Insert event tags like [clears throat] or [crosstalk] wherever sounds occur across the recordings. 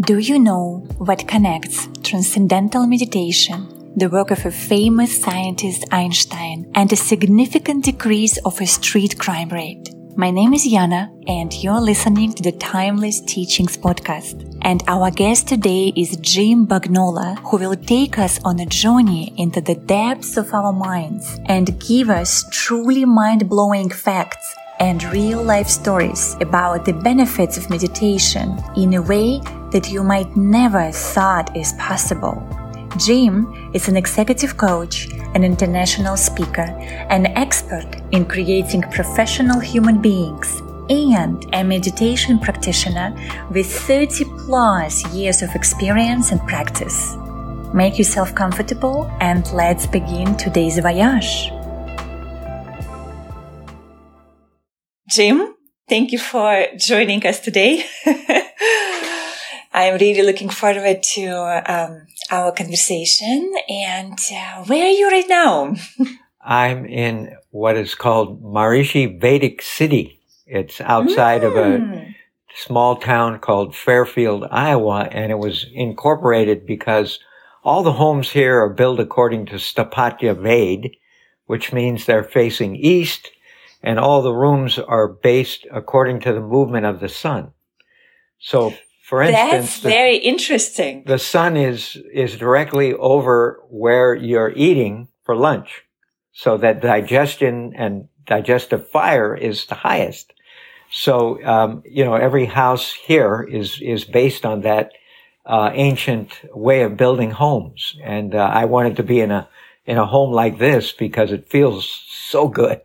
Do you know what connects transcendental meditation, the work of a famous scientist Einstein, and a significant decrease of a street crime rate? My name is Yana, and you're listening to the Timeless Teachings podcast. And our guest today is Jim Bagnola, who will take us on a journey into the depths of our minds and give us truly mind blowing facts and real life stories about the benefits of meditation in a way that you might never thought is possible. Jim is an executive coach, an international speaker, an expert in creating professional human beings, and a meditation practitioner with 30 plus years of experience and practice. Make yourself comfortable and let's begin today's voyage. Jim, thank you for joining us today. [laughs] I'm really looking forward to um, our conversation. And uh, where are you right now? [laughs] I'm in what is called Maharishi Vedic City. It's outside mm. of a hmm. small town called Fairfield, Iowa, and it was incorporated because all the homes here are built according to Sthapatya Ved, which means they're facing east, and all the rooms are based according to the movement of the sun. So for instance, that's the, very interesting. The sun is is directly over where you're eating for lunch, so that digestion and digestive fire is the highest. So um, you know every house here is is based on that uh, ancient way of building homes, and uh, I wanted to be in a in a home like this because it feels so good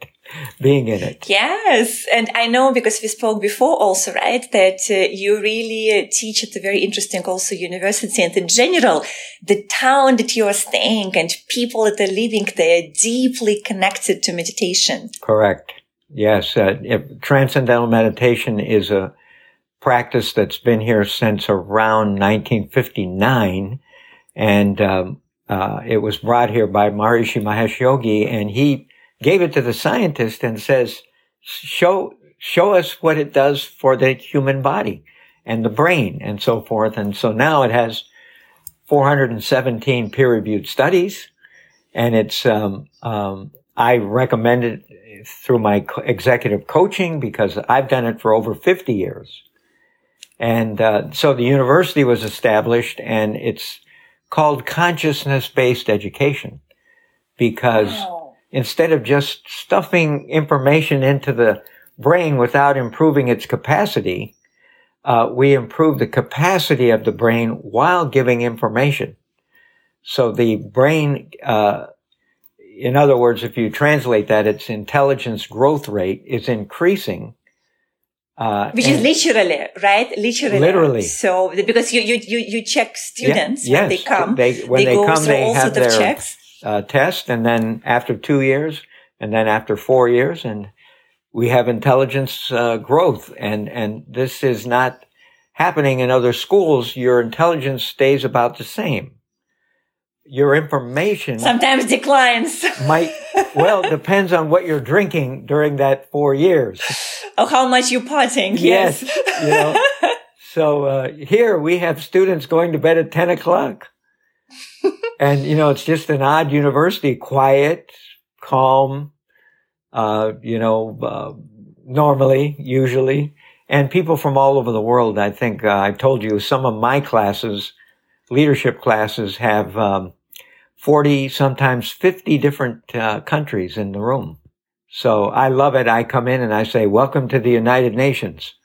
being in it. Yes. And I know because we spoke before also, right, that uh, you really uh, teach at a very interesting also university and in general, the town that you are staying and people that are living there are deeply connected to meditation. Correct. Yes. Uh, transcendental meditation is a practice that's been here since around 1959. And, um, uh, it was brought here by Maharishi Mahesh Yogi and he gave it to the scientist and says, show, show us what it does for the human body and the brain and so forth. And so now it has 417 peer reviewed studies and it's, um, um, I recommend it through my executive coaching because I've done it for over 50 years. And uh, so the university was established and it's called consciousness based education because wow instead of just stuffing information into the brain without improving its capacity, uh, we improve the capacity of the brain while giving information. So the brain, uh, in other words, if you translate that, its intelligence growth rate is increasing. Uh, Which is literally, right? Literally. Literally. So, because you, you, you, you check students yeah, yes, when they come. They, when they, they come, they have their, checks uh, test, and then after two years, and then after four years, and we have intelligence uh, growth, and and this is not happening in other schools. Your intelligence stays about the same. Your information sometimes declines. [laughs] might well depends on what you're drinking during that four years. Oh, how much you potting? Yes. yes. you know. [laughs] So uh, here we have students going to bed at ten o'clock and you know, it's just an odd university, quiet, calm, uh, you know, uh, normally, usually, and people from all over the world. I think uh, I told you some of my classes, leadership classes, have um, forty, sometimes fifty different uh, countries in the room. So I love it. I come in and I say, "Welcome to the United Nations."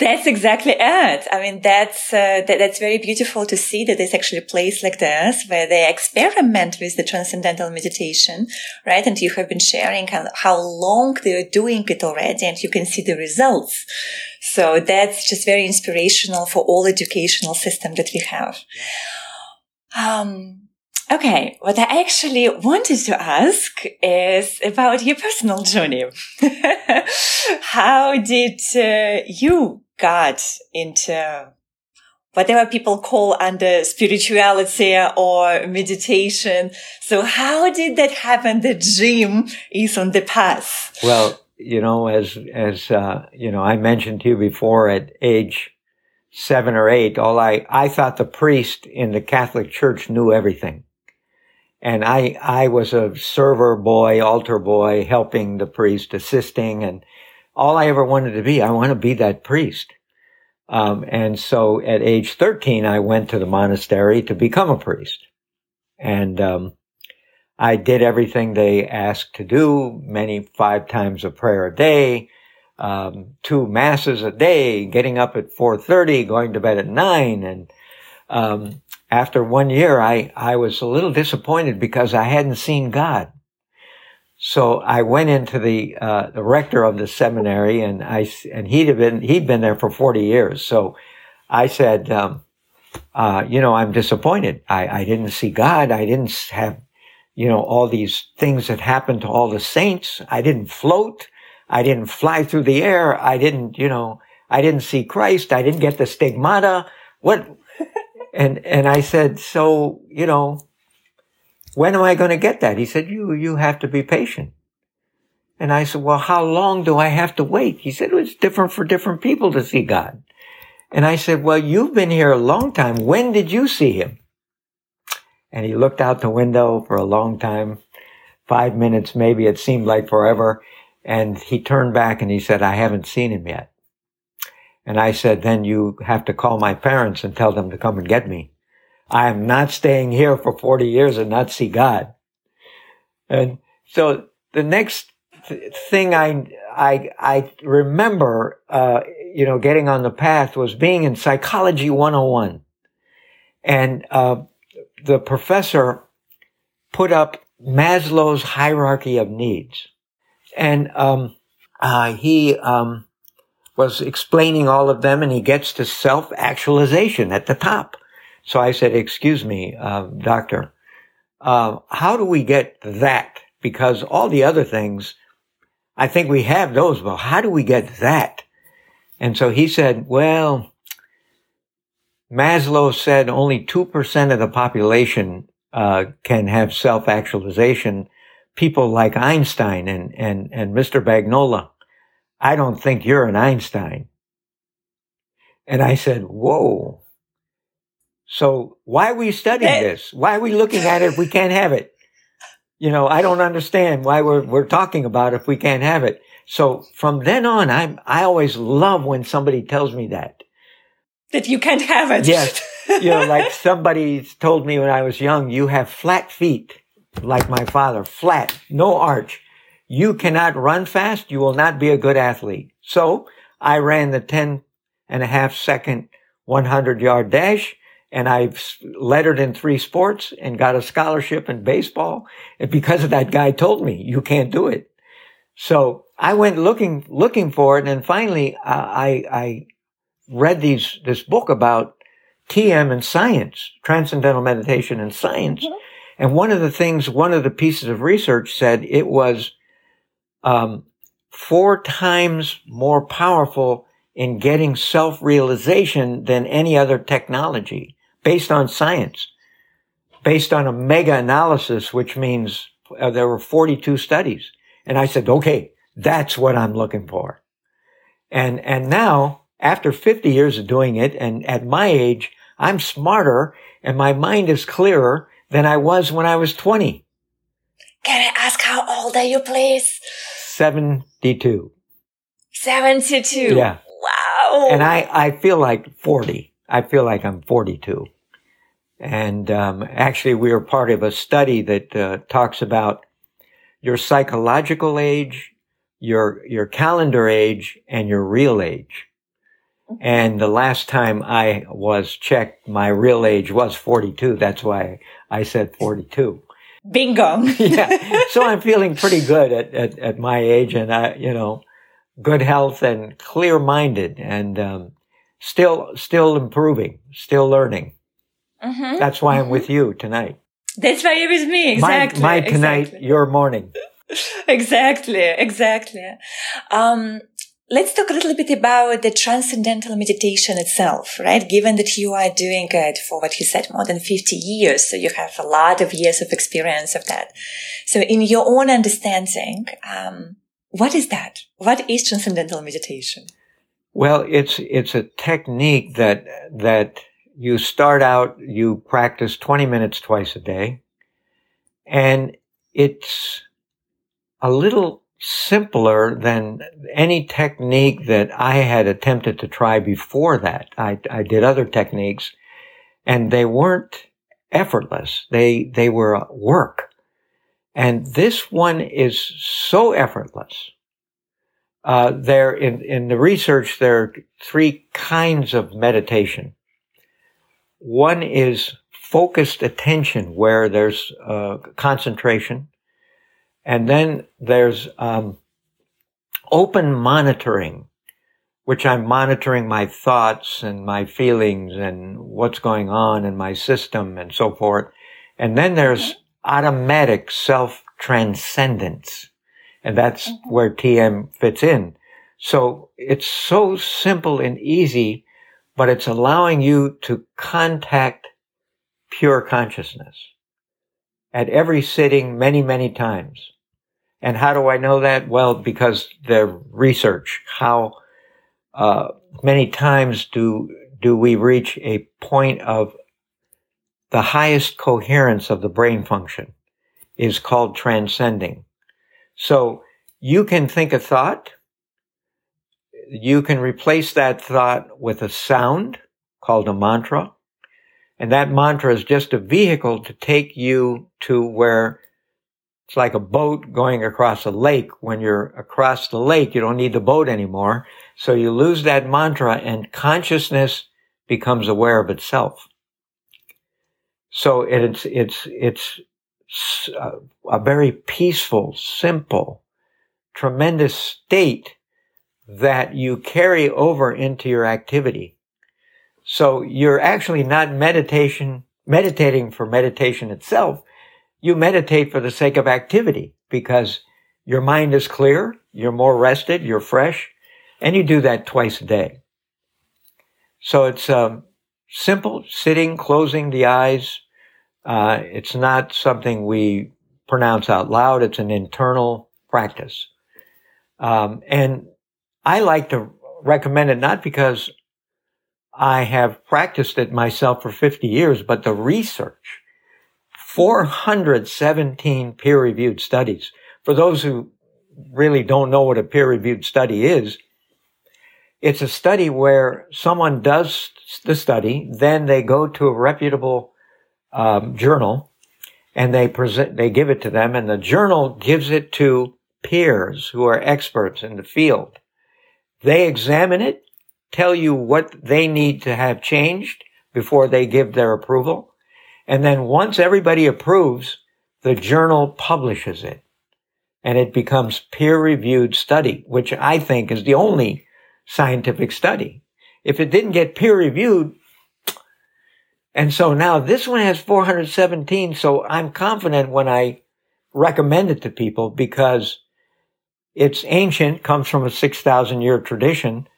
That's exactly it. I mean, that's uh, that, that's very beautiful to see that there's actually a place like this where they experiment with the transcendental meditation, right? And you have been sharing how, how long they're doing it already, and you can see the results. So that's just very inspirational for all educational system that we have. Um, Okay, what I actually wanted to ask is about your personal journey. [laughs] How did uh, you got into whatever people call under spirituality or meditation. So how did that happen The dream is on the path? Well, you know, as, as, uh, you know, I mentioned to you before at age seven or eight, all I, I thought the priest in the Catholic Church knew everything. And I, I was a server boy, altar boy, helping the priest, assisting, and all I ever wanted to be, I want to be that priest. Um, and so at age 13, I went to the monastery to become a priest. And, um, I did everything they asked to do, many five times a prayer a day, um, two masses a day, getting up at 4.30, going to bed at 9. And um, after one year, I, I was a little disappointed because I hadn't seen God. So I went into the uh, the rector of the seminary, and I and he'd have been he'd been there for forty years. So I said, um, uh, you know, I'm disappointed. I, I didn't see God. I didn't have, you know, all these things that happened to all the saints. I didn't float. I didn't fly through the air. I didn't, you know, I didn't see Christ. I didn't get the stigmata. What? [laughs] and, and I said, so, you know, when am I going to get that? He said, you, you have to be patient. And I said, well, how long do I have to wait? He said, well, it's different for different people to see God. And I said, well, you've been here a long time. When did you see him? And he looked out the window for a long time, five minutes, maybe it seemed like forever. And he turned back and he said, I haven't seen him yet. And I said, then you have to call my parents and tell them to come and get me. I am not staying here for 40 years and not see God. And so the next th- thing I, I, I remember, uh, you know, getting on the path was being in psychology 101. And, uh, the professor put up Maslow's hierarchy of needs and um, uh, he um, was explaining all of them, and he gets to self-actualization at the top. So I said, "Excuse me, uh, doctor, uh, how do we get that? Because all the other things, I think we have those, but how do we get that?" And so he said, "Well." Maslow said only 2% of the population uh, can have self-actualization people like Einstein and, and, and Mr. Bagnola. I don't think you're an Einstein. And I said, whoa. So why are we studying eh. this? Why are we looking at it if we can't have it? You know, I don't understand why we're, we're talking about it if we can't have it. So from then on, I'm, I always love when somebody tells me that. That you can't have it. Yes. you know, like somebody told me when I was young, you have flat feet like my father, flat, no arch. You cannot run fast. You will not be a good athlete. So I ran the 10 and a half second 100 yard dash and I've lettered in three sports and got a scholarship in baseball. And because of that guy told me you can't do it. So I went looking, looking for it. And then finally, uh, I, I read these, this book about TM and science, transcendental meditation and science. Mm-hmm. And one of the things, one of the pieces of research said it was um, four times more powerful in getting self-realization than any other technology based on science, based on a mega analysis, which means uh, there were 42 studies. And I said, okay, that's what I'm looking for. And, and now after 50 years of doing it and at my age, I'm smarter and my mind is clearer than I was when I was 20. Can I ask how old are you, please? 72. 72. Yeah. Wow. And I, I feel like 40. I feel like I'm 42. And um, actually, we are part of a study that uh, talks about your psychological age, your your calendar age, and your real age. And the last time I was checked, my real age was 42. That's why I said 42. Bingo. [laughs] yeah. So I'm feeling pretty good at, at, at, my age and I, you know, good health and clear minded and, um, still, still improving, still learning. Mm-hmm. That's why mm-hmm. I'm with you tonight. That's why you're with me. Exactly. My, my tonight, exactly. your morning. [laughs] exactly. Exactly. Um, Let's talk a little bit about the transcendental meditation itself, right? Given that you are doing it for what you said, more than 50 years. So you have a lot of years of experience of that. So in your own understanding, um, what is that? What is transcendental meditation? Well, it's, it's a technique that, that you start out, you practice 20 minutes twice a day and it's a little simpler than any technique that I had attempted to try before that. I, I did other techniques and they weren't effortless. They, they were work. And this one is so effortless. Uh, there in, in the research, there are three kinds of meditation. One is focused attention where there's uh, concentration. And then there's um, open monitoring, which I'm monitoring my thoughts and my feelings and what's going on in my system and so forth. And then there's automatic self transcendence. And that's mm-hmm. where TM fits in. So it's so simple and easy, but it's allowing you to contact pure consciousness at every sitting many, many times. And how do I know that? Well, because the research, how uh, many times do do we reach a point of the highest coherence of the brain function is called transcending. So you can think a thought. You can replace that thought with a sound called a mantra. And that mantra is just a vehicle to take you to where it's like a boat going across a lake. When you're across the lake, you don't need the boat anymore. So you lose that mantra and consciousness becomes aware of itself. So it's, it's, it's a very peaceful, simple, tremendous state that you carry over into your activity. So you're actually not meditation, meditating for meditation itself you meditate for the sake of activity because your mind is clear, you're more rested, you're fresh, and you do that twice a day. So it's um, simple, sitting, closing the eyes. Uh, it's not something we pronounce out loud. It's an internal practice. Um, and I like to recommend it not because I have practiced it myself for 50 years, but the research 417 peer reviewed studies. For those who really don't know what a peer reviewed study is, it's a study where someone does the study, then they go to a reputable um, journal and they present, they give it to them and the journal gives it to peers who are experts in the field. They examine it, tell you what they need to have changed before they give their approval. And then once everybody approves, the journal publishes it and it becomes peer reviewed study, which I think is the only scientific study. If it didn't get peer reviewed, and so now this one has 417. So I'm confident when I recommend it to people because it's ancient, comes from a 6,000 year tradition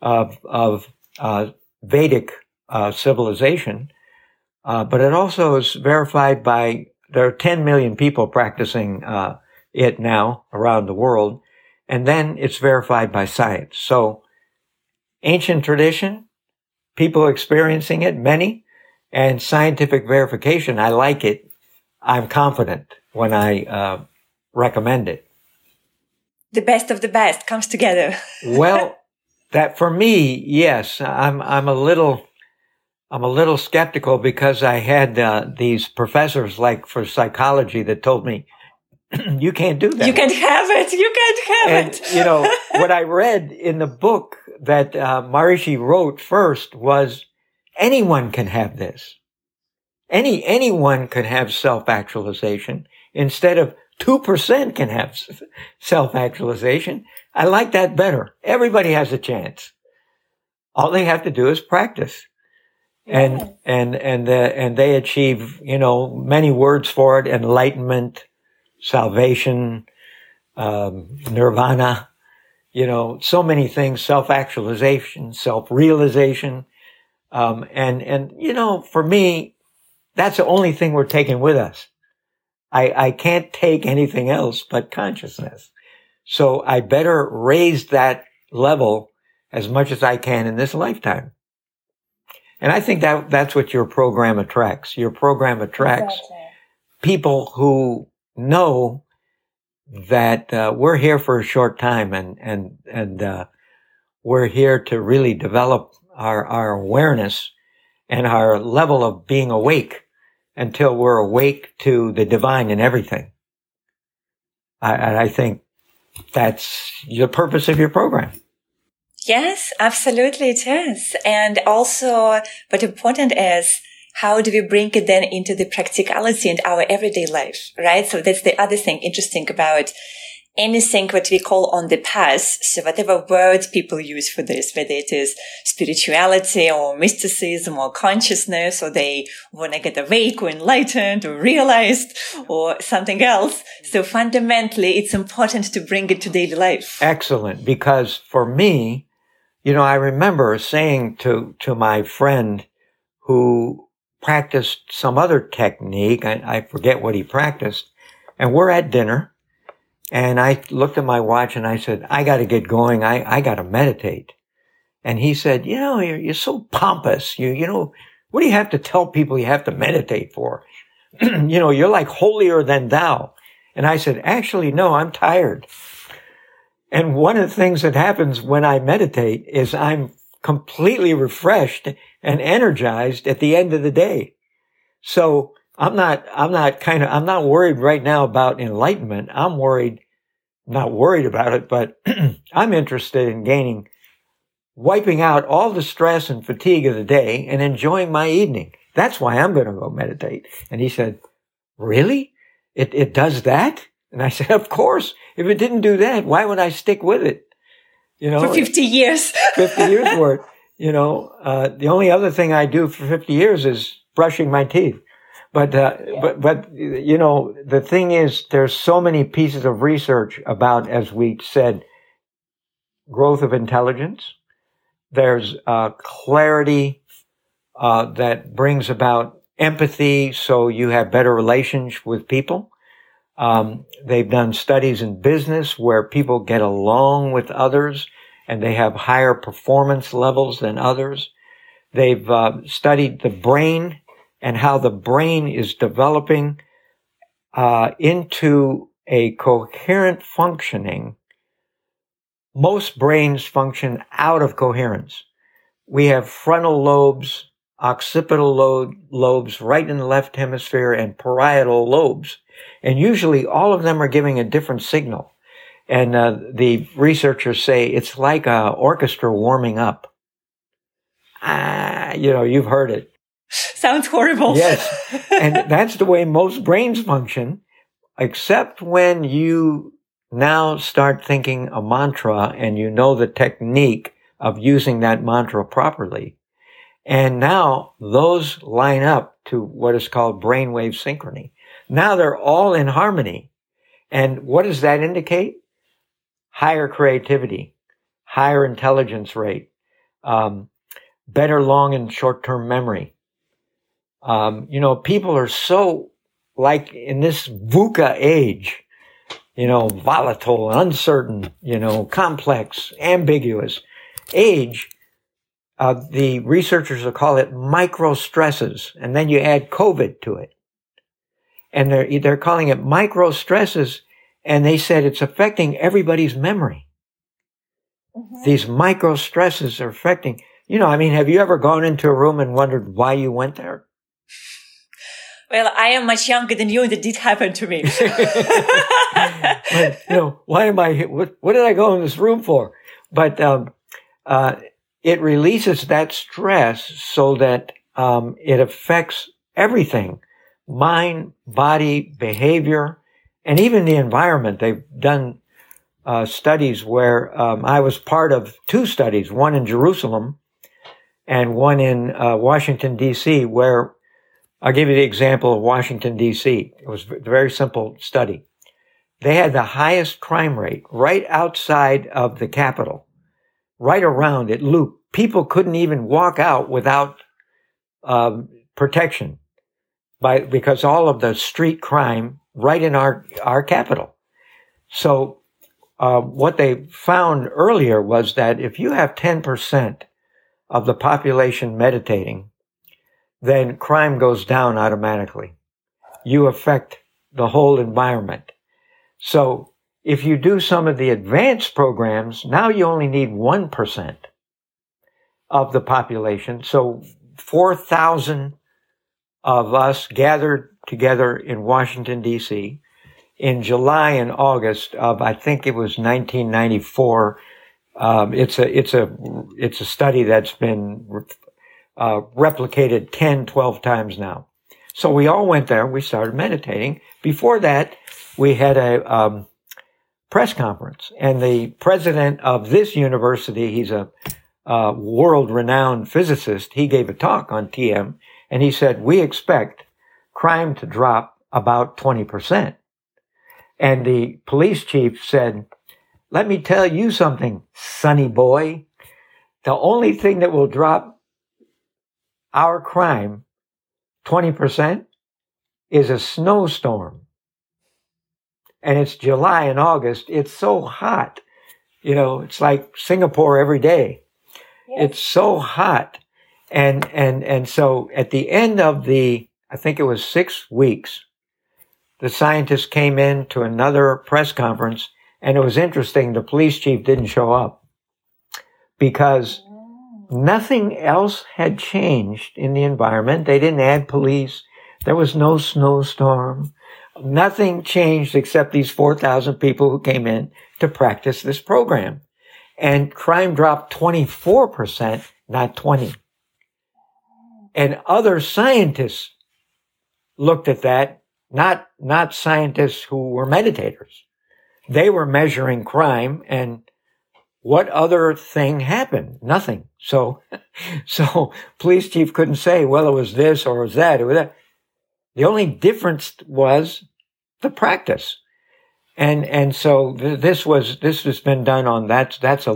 of, of uh, Vedic uh, civilization. Uh, but it also is verified by, there are 10 million people practicing uh, it now around the world. And then it's verified by science. So ancient tradition, people experiencing it, many, and scientific verification. I like it. I'm confident when I uh, recommend it. The best of the best comes together. [laughs] well, that for me, yes, I'm, I'm a little, I'm a little skeptical because I had uh, these professors, like for psychology, that told me, [clears throat] "You can't do that. You can't have it. You can't have and, it." you know [laughs] what I read in the book that uh, Maharishi wrote first was, anyone can have this. Any anyone can have self actualization instead of two percent can have self actualization. I like that better. Everybody has a chance. All they have to do is practice and and and uh, and they achieve you know many words for it enlightenment salvation um, nirvana you know so many things self-actualization self-realization um, and and you know for me that's the only thing we're taking with us i i can't take anything else but consciousness so i better raise that level as much as I can in this lifetime. And I think that that's what your program attracts. Your program attracts exactly. people who know that uh, we're here for a short time and and and uh, we're here to really develop our our awareness and our level of being awake until we're awake to the divine in everything. I, I think that's the purpose of your program. Yes, absolutely it is. And also, what important is how do we bring it then into the practicality and our everyday life, right? So that's the other thing interesting about anything what we call on the path. So whatever word people use for this, whether it is spirituality or mysticism or consciousness, or they want to get awake or enlightened or realized or something else. So fundamentally, it's important to bring it to daily life. Excellent. Because for me, you know, I remember saying to, to my friend who practiced some other technique. I, I forget what he practiced. And we're at dinner and I looked at my watch and I said, I got to get going. I, I got to meditate. And he said, you know, you're, you're so pompous. You, you know, what do you have to tell people you have to meditate for? [clears throat] you know, you're like holier than thou. And I said, actually, no, I'm tired. And one of the things that happens when I meditate is I'm completely refreshed and energized at the end of the day. So I'm not, I'm not kind of, I'm not worried right now about enlightenment. I'm worried, not worried about it, but [clears throat] I'm interested in gaining, wiping out all the stress and fatigue of the day and enjoying my evening. That's why I'm going to go meditate. And he said, really? It, it does that? And I [laughs] said, of course. If it didn't do that, why would I stick with it? You know, for 50 years. [laughs] 50 years worth. You know, uh, the only other thing I do for 50 years is brushing my teeth. But, uh, yeah. but, but, you know, the thing is, there's so many pieces of research about, as we said, growth of intelligence. There's, uh, clarity, uh, that brings about empathy. So you have better relations with people. Um, they've done studies in business where people get along with others and they have higher performance levels than others. They've uh, studied the brain and how the brain is developing uh, into a coherent functioning. Most brains function out of coherence. We have frontal lobes, occipital lobe, lobes right the left hemisphere and parietal lobes and usually all of them are giving a different signal. And uh, the researchers say it's like an orchestra warming up. Ah, you know, you've heard it. Sounds horrible. Yes. and that's the way most brains function, except when you now start thinking a mantra and you know the technique of using that mantra properly. And now those line up to what is called brainwave synchrony. Now they're all in harmony. And what does that indicate? Higher creativity, higher intelligence rate, um, better long and short term memory. Um, you know, people are so like in this VUCA age, you know, volatile, uncertain, you know, complex, ambiguous age. Uh, the researchers will call it micro stresses, and then you add COVID to it and they're, they're calling it micro stresses. And they said it's affecting everybody's memory. Mm-hmm. These micro stresses are affecting, you know, I mean, have you ever gone into a room and wondered why you went there? Well, I am much younger than you, and it did happen to me. [laughs] but, you know, why am I? What, what, did I go in this room for? But um, uh, it releases that stress so that um, it affects everything mind, body, behavior, and even the environment. They've done uh, studies where um, I was part of two studies, one in Jerusalem and one in uh, Washington, D.C., where I'll give you the example of Washington, D.C. It was a very simple study. They had the highest crime rate right outside of the Capitol, right around it, loop. People couldn't even walk out without um, protection by because all of the street crime right in our our capital. So uh, what they found earlier was that if you have 10% of the population meditating, then crime goes down automatically. You affect the whole environment. So if you do some of the advanced programs, now you only need 1% of the population. So 4,000 of us gathered together in Washington, D.C. in July and August of, I think it was 1994. Um, it's a, it's a, it's a study that's been uh, replicated 10, 12 times now. So we all went there. We started meditating. Before that, we had a um, press conference, and the president of this university, he's a, world-renowned physicist. He gave a talk on TM, and he said we expect crime to drop about 20%. And the police chief said, let me tell you something, sonny boy. The only thing that will drop our crime 20% is a snowstorm. And it's July and August. It's so hot. You know, it's like Singapore every day. Yes. It's so hot. And, and, and so at the end of the, I think it was six weeks, the scientists came in to another press conference and it was interesting. The police chief didn't show up because mm-hmm. Nothing else had changed in the environment. They didn't add police. There was no snowstorm. Nothing changed except these 4,000 people who came in to practice this program. And crime dropped 24%, not 20. And other scientists looked at that, not, not scientists who were meditators. They were measuring crime and what other thing happened? Nothing. So, [laughs] so police chief couldn't say, well, it was this or it was that. It was that. The only difference was the practice. And, and so th- this was, this has been done on that's, that's a,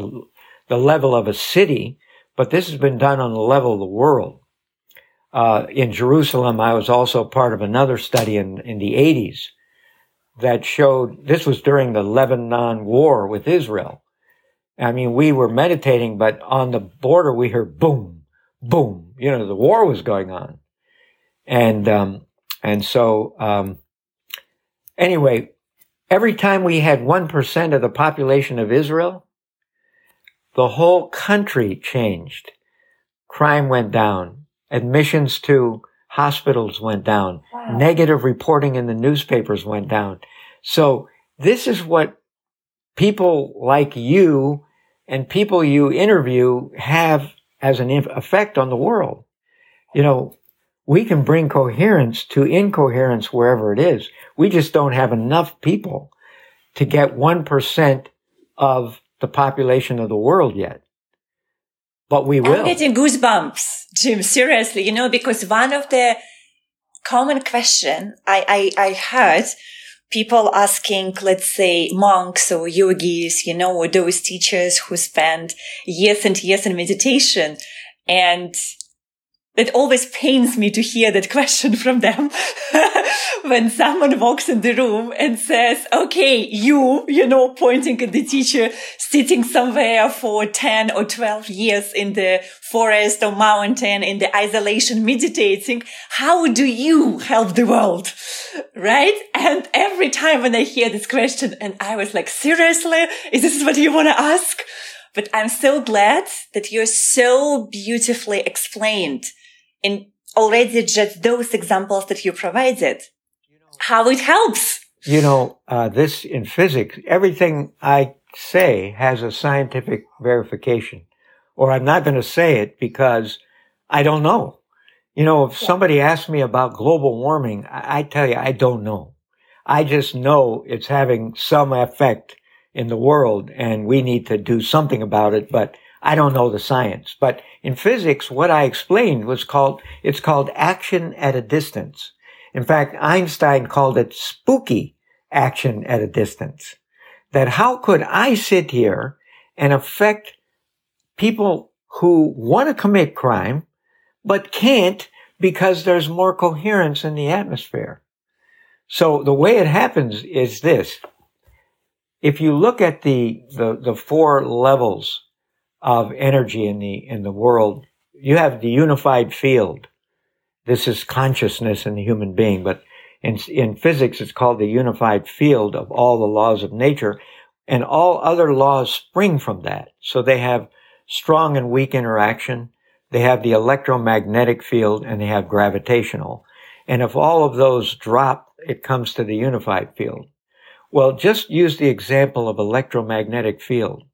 the level of a city, but this has been done on the level of the world. Uh, in Jerusalem, I was also part of another study in, in the 80s that showed this was during the Lebanon war with Israel I mean, we were meditating, but on the border we heard boom, boom. You know, the war was going on, and um, and so um, anyway, every time we had one percent of the population of Israel, the whole country changed. Crime went down. Admissions to hospitals went down. Wow. Negative reporting in the newspapers went down. So this is what people like you and people you interview have as an effect on the world. You know, we can bring coherence to incoherence wherever it is. We just don't have enough people to get 1% of the population of the world yet. But we will. I'm getting goosebumps, Jim, seriously, you know, because one of the common question I, I, I heard people asking, let's say, monks or yogis, you know, or those teachers who spend years and years in meditation. And it always pains me to hear that question [laughs] from them [laughs] when someone walks in the room and says, okay, you, you know, pointing at the teacher sitting somewhere for 10 or 12 years in the forest or mountain in the isolation meditating. How do you help the world? [laughs] Right? And every time when I hear this question and I was like, seriously, is this what you want to ask? But I'm so glad that you're so beautifully explained in already just those examples that you provided, how it helps. You know, uh, this in physics, everything I say has a scientific verification, or I'm not going to say it because I don't know. You know, if somebody asks me about global warming, I, I tell you, I don't know. I just know it's having some effect in the world and we need to do something about it, but I don't know the science, but in physics, what I explained was called, it's called action at a distance. In fact, Einstein called it spooky action at a distance. That how could I sit here and affect people who want to commit crime, but can't because there's more coherence in the atmosphere. So the way it happens is this. if you look at the, the, the four levels of energy in the, in the world, you have the unified field. This is consciousness in the human being, but in, in physics, it's called the unified field of all the laws of nature. And all other laws spring from that. So they have strong and weak interaction. They have the electromagnetic field and they have gravitational. And if all of those drop, it comes to the unified field. Well, just use the example of electromagnetic field.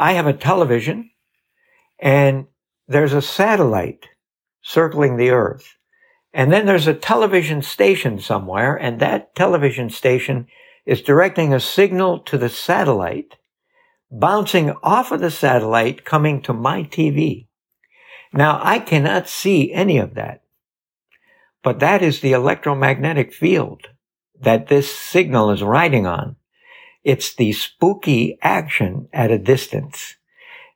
I have a television and there's a satellite circling the earth. And then there's a television station somewhere and that television station is directing a signal to the satellite, bouncing off of the satellite, coming to my TV. Now I cannot see any of that, but that is the electromagnetic field that this signal is riding on. It's the spooky action at a distance.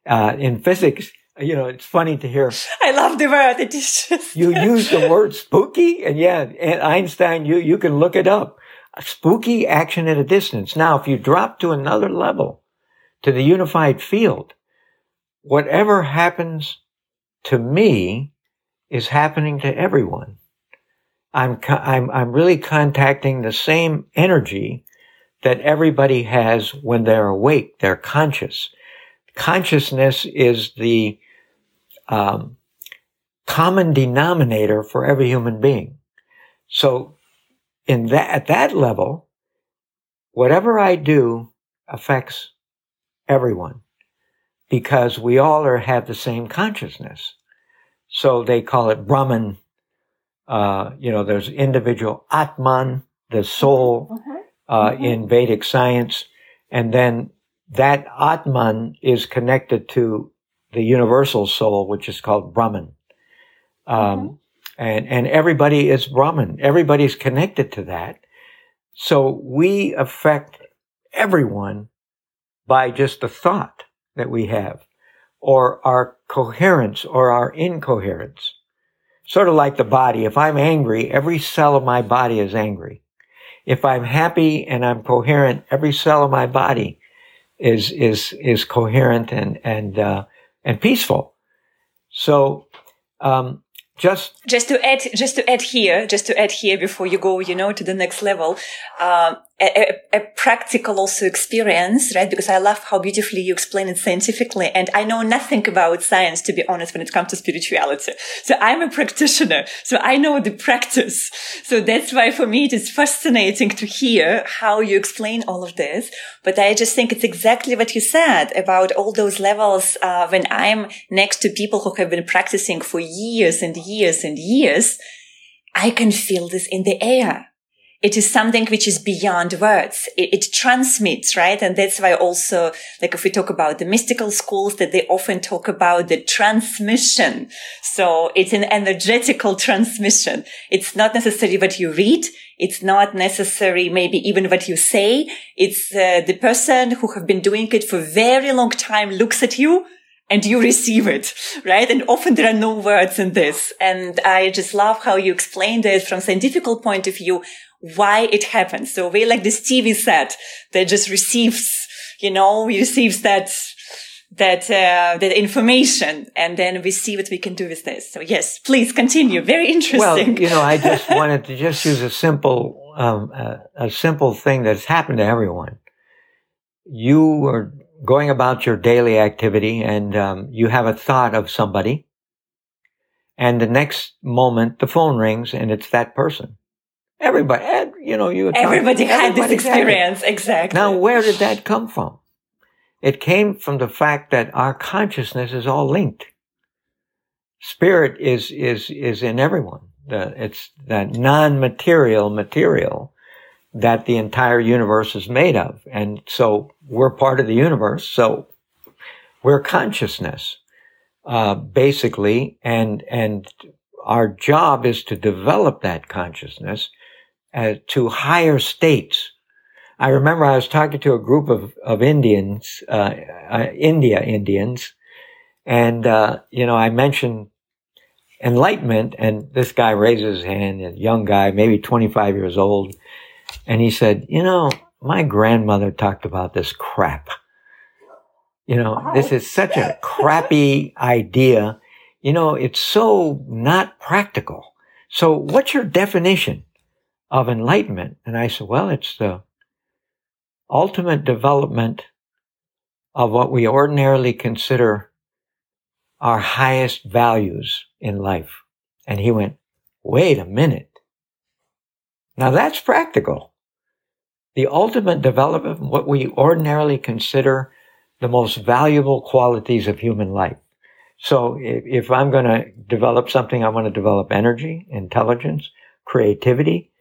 Uh, in physics, you know, it's funny to hear. I love the word. It is just... you [laughs] use the word spooky and yeah, and Einstein, you, you can look it up spooky action at a distance. Now, if you drop to another level, to the unified field, whatever happens to me is happening to everyone. I'm, I'm, I'm really contacting the same energy that everybody has when they're awake. They're conscious. Consciousness is the um, common denominator for every human being. So in that, at that level, whatever I do affects everyone because we all are, have the same consciousness. So they call it Brahman. Uh, you know, there's individual Atman, the soul, mm-hmm. Uh, mm-hmm. in Vedic science. And then that Atman is connected to the universal soul, which is called Brahman. Um, mm-hmm and, and everybody is Brahman. Everybody's connected to that. So we affect everyone by just the thought that we have or our coherence or our incoherence. Sort of like the body. If I'm angry, every cell of my body is angry. If I'm happy and I'm coherent, every cell of my body is, is, is coherent and, and, uh, and peaceful. So, um, just just to add just to add here just to add here before you go you know to the next level um, a, a, practical also experience, right? Because I love how beautifully you explain it scientifically. And I know nothing about science, to be honest, when it comes to spirituality. So I'm a practitioner. So I know the practice. So that's why for me it is fascinating to hear how you explain all of this. But I just think it's exactly what you said about all those levels. Uh, when I'm next to people who have been practicing for years and years and years, I can feel this in the air it is something which is beyond words. It, it, transmits, right? And that's why also, like if we talk about the mystical schools, that they often talk about the transmission. So it's an energetical transmission. It's not necessarily what you read. It's not necessary, maybe even what you say. It's uh, the person who have been doing it for very long time looks at you and you receive it, right? And often there are no words in this. And I just love how you explained it from scientific point of view why it happens. So we're like this TV set that just receives, you know, receives that, that, uh, that information and then we see what we can do with this. So yes, please continue. Very interesting. Well, you know, I just [laughs] wanted to just use a simple, um, uh, a simple thing that's happened to everyone. You are going about your daily activity and, um, you have a thought of somebody and the next moment the phone rings and it's that person Everybody, you know, you. Everybody had this experience, exactly. Now, where did that come from? It came from the fact that our consciousness is all linked. Spirit is is is in everyone. The, it's that non-material material that the entire universe is made of, and so we're part of the universe. So we're consciousness, uh, basically, and and our job is to develop that consciousness uh, to higher states. I remember I was talking to a group of, of Indians, uh, uh, India Indians, and, uh, you know, I mentioned enlightenment, and this guy raises his hand, a young guy, maybe 25 years old, and he said, you know, my grandmother talked about this crap. You know, this is such a crappy idea. You know, it's so not practical. So what's your definition of enlightenment? And I said, well, it's the ultimate development of what we ordinarily consider our highest values in life. And he went, wait a minute. Now that's practical. The ultimate development, of what we ordinarily consider the most valuable qualities of human life. So if, I'm going to develop something, I want to develop energy, intelligence, creativity,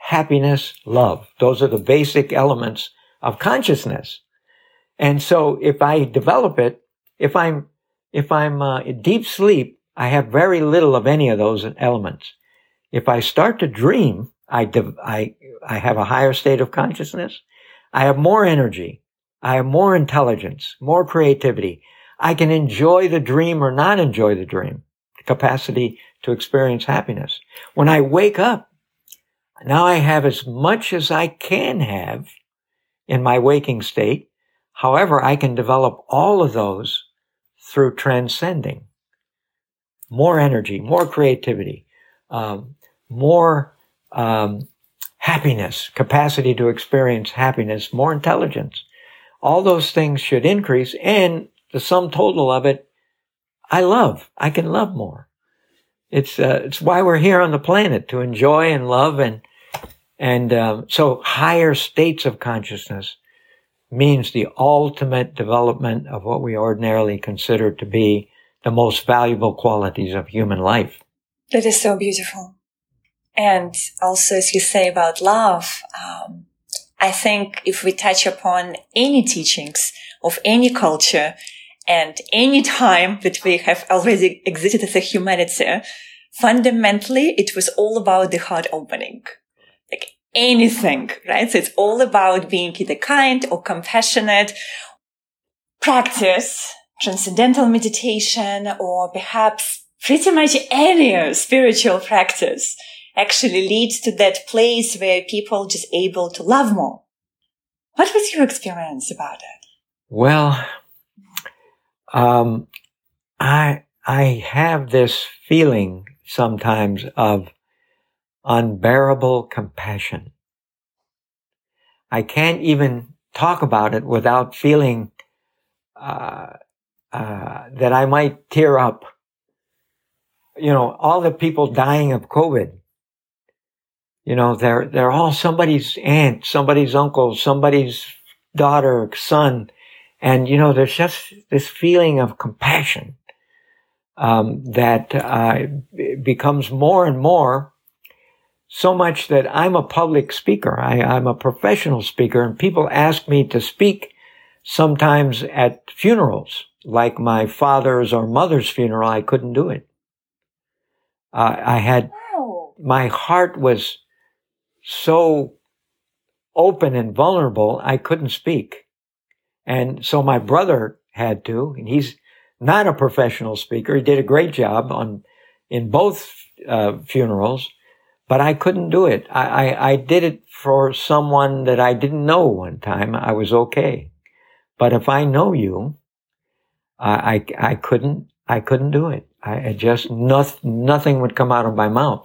happiness, love. Those are the basic elements of consciousness. And so if I develop it, if I'm, if I'm uh, in deep sleep, I have very little of any of those elements. If I start to dream, I, I, I have a higher state of consciousness. I have more energy. I have more intelligence, more creativity. I can enjoy the dream or not enjoy the dream. The capacity to experience happiness. When I wake up, now I have as much as I can have in my waking state. However, I can develop all of those through transcending. More energy, more creativity, um, more um, happiness, capacity to experience happiness, more intelligence. All those things should increase and the sum total of it, I love. I can love more. It's, uh, it's why we're here on the planet to enjoy and love and, and, um, so higher states of consciousness means the ultimate development of what we ordinarily consider to be the most valuable qualities of human life. That is so beautiful. And also, as you say about love, um, I think if we touch upon any teachings of any culture and any time that we have already existed as a humanity, fundamentally, it was all about the heart opening. Anything, right? So it's all about being either kind or compassionate. Practice transcendental meditation or perhaps pretty much any spiritual practice actually leads to that place where people just able to love more. What was your experience about it? Well, um, I I have this feeling sometimes of unbearable compassion. I can't even talk about it without feeling uh, uh, that I might tear up. You know, all the people dying of COVID you know, they're, they're all somebody's aunt, somebody's uncle, somebody's daughter, son. And, you know, there's just this feeling of compassion, um, that, uh, becomes more and more so much that I'm a public speaker. I, I'm a professional speaker and people ask me to speak sometimes at funerals, like my father's or mother's funeral. I couldn't do it. Uh, I had, my heart was so open and vulnerable, I couldn't speak. And so my brother had to, and he's not a professional speaker. He did a great job on, in both uh, funerals, but I couldn't do it. I, I, I did it for someone that I didn't know one time. I was okay. But if I know you, I, I, I couldn't, I couldn't do it. I, I just, nothing, nothing would come out of my mouth.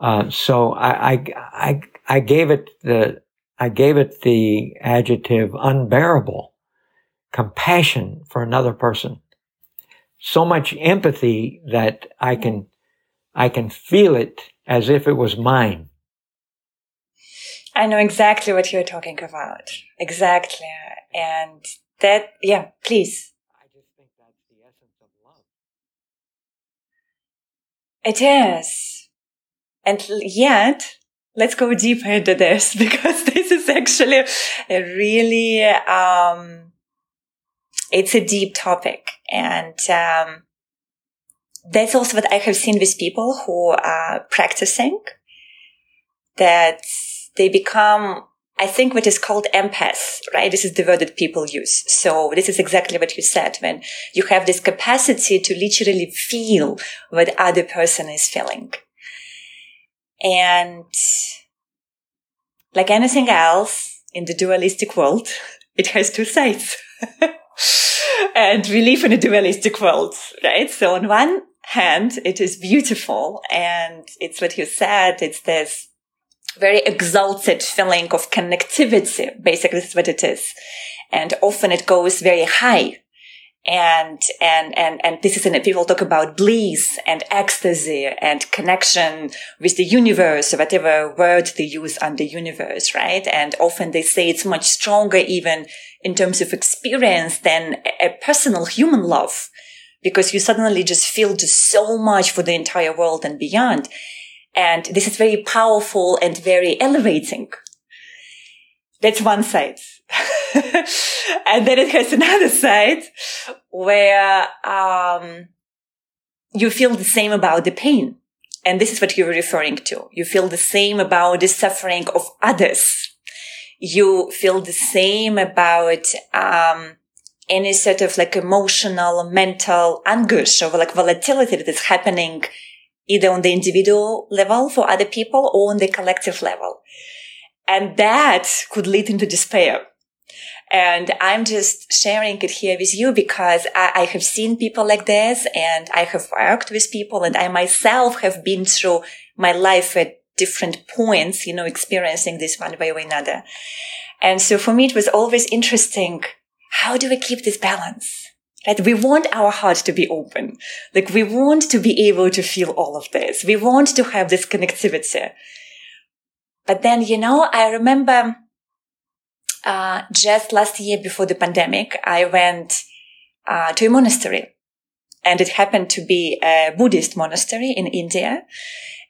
Uh, so I, I, I, I gave it the, I gave it the adjective unbearable, compassion for another person. So much empathy that I can, I can feel it as if it was mine. I know exactly what you're talking about. Exactly. And that, yeah, please. I just think that's the essence of love. It is. And yet, let's go deeper into this [laughs] because this is actually a really, um, it's a deep topic. And, um, that's also what I have seen with people who are practicing that they become, I think what is called empath, right? This is the word that people use. So this is exactly what you said when you have this capacity to literally feel what other person is feeling. And like anything else, in the dualistic world, [laughs] it has two sides. [laughs] and we live in a dualistic world, right? So on one hand, it is beautiful and it's what you said. It's this very exalted feeling of connectivity. Basically, this is what it is. And often it goes very high. And, and, and, and this is, an, people talk about bliss and ecstasy and connection with the universe or whatever word they use on the universe, right? And often they say it's much stronger even in terms of experience than a personal human love because you suddenly just feel just so much for the entire world and beyond. And this is very powerful and very elevating. That's one side. [laughs] and then it has another side where, um, you feel the same about the pain. And this is what you're referring to. You feel the same about the suffering of others. You feel the same about, um, any sort of like emotional, mental anguish or like volatility that is happening either on the individual level for other people or on the collective level. And that could lead into despair. And I'm just sharing it here with you because I, I, have seen people like this and I have worked with people and I myself have been through my life at different points, you know, experiencing this one way or another. And so for me, it was always interesting. How do we keep this balance? Right? We want our heart to be open. Like we want to be able to feel all of this. We want to have this connectivity. But then, you know, I remember, uh, just last year before the pandemic, I went, uh, to a monastery and it happened to be a Buddhist monastery in India.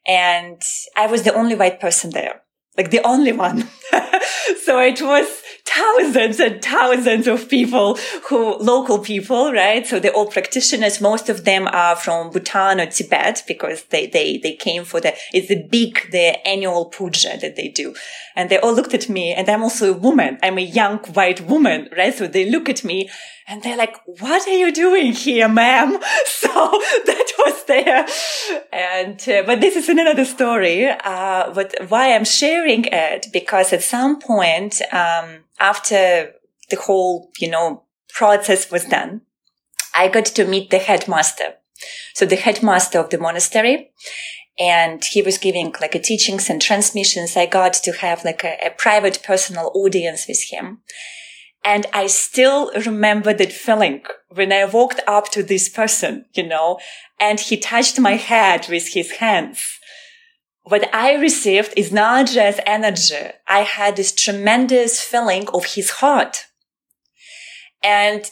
And I was the only white person there, like the only one. [laughs] so it was thousands and thousands of people who, local people, right? So they're all practitioners. Most of them are from Bhutan or Tibet because they, they, they came for the, it's a big, the annual puja that they do. And they all looked at me and I'm also a woman. I'm a young white woman, right? So they look at me and they're like, what are you doing here, ma'am? [laughs] So [laughs] that was there. And, uh, but this is another story. Uh, but why I'm sharing it, because at some point, um, after the whole, you know, process was done, I got to meet the headmaster. So the headmaster of the monastery and he was giving like a teachings and transmissions. I got to have like a, a private personal audience with him. And I still remember that feeling when I walked up to this person, you know, and he touched my head with his hands. What I received is not just energy. I had this tremendous feeling of his heart. And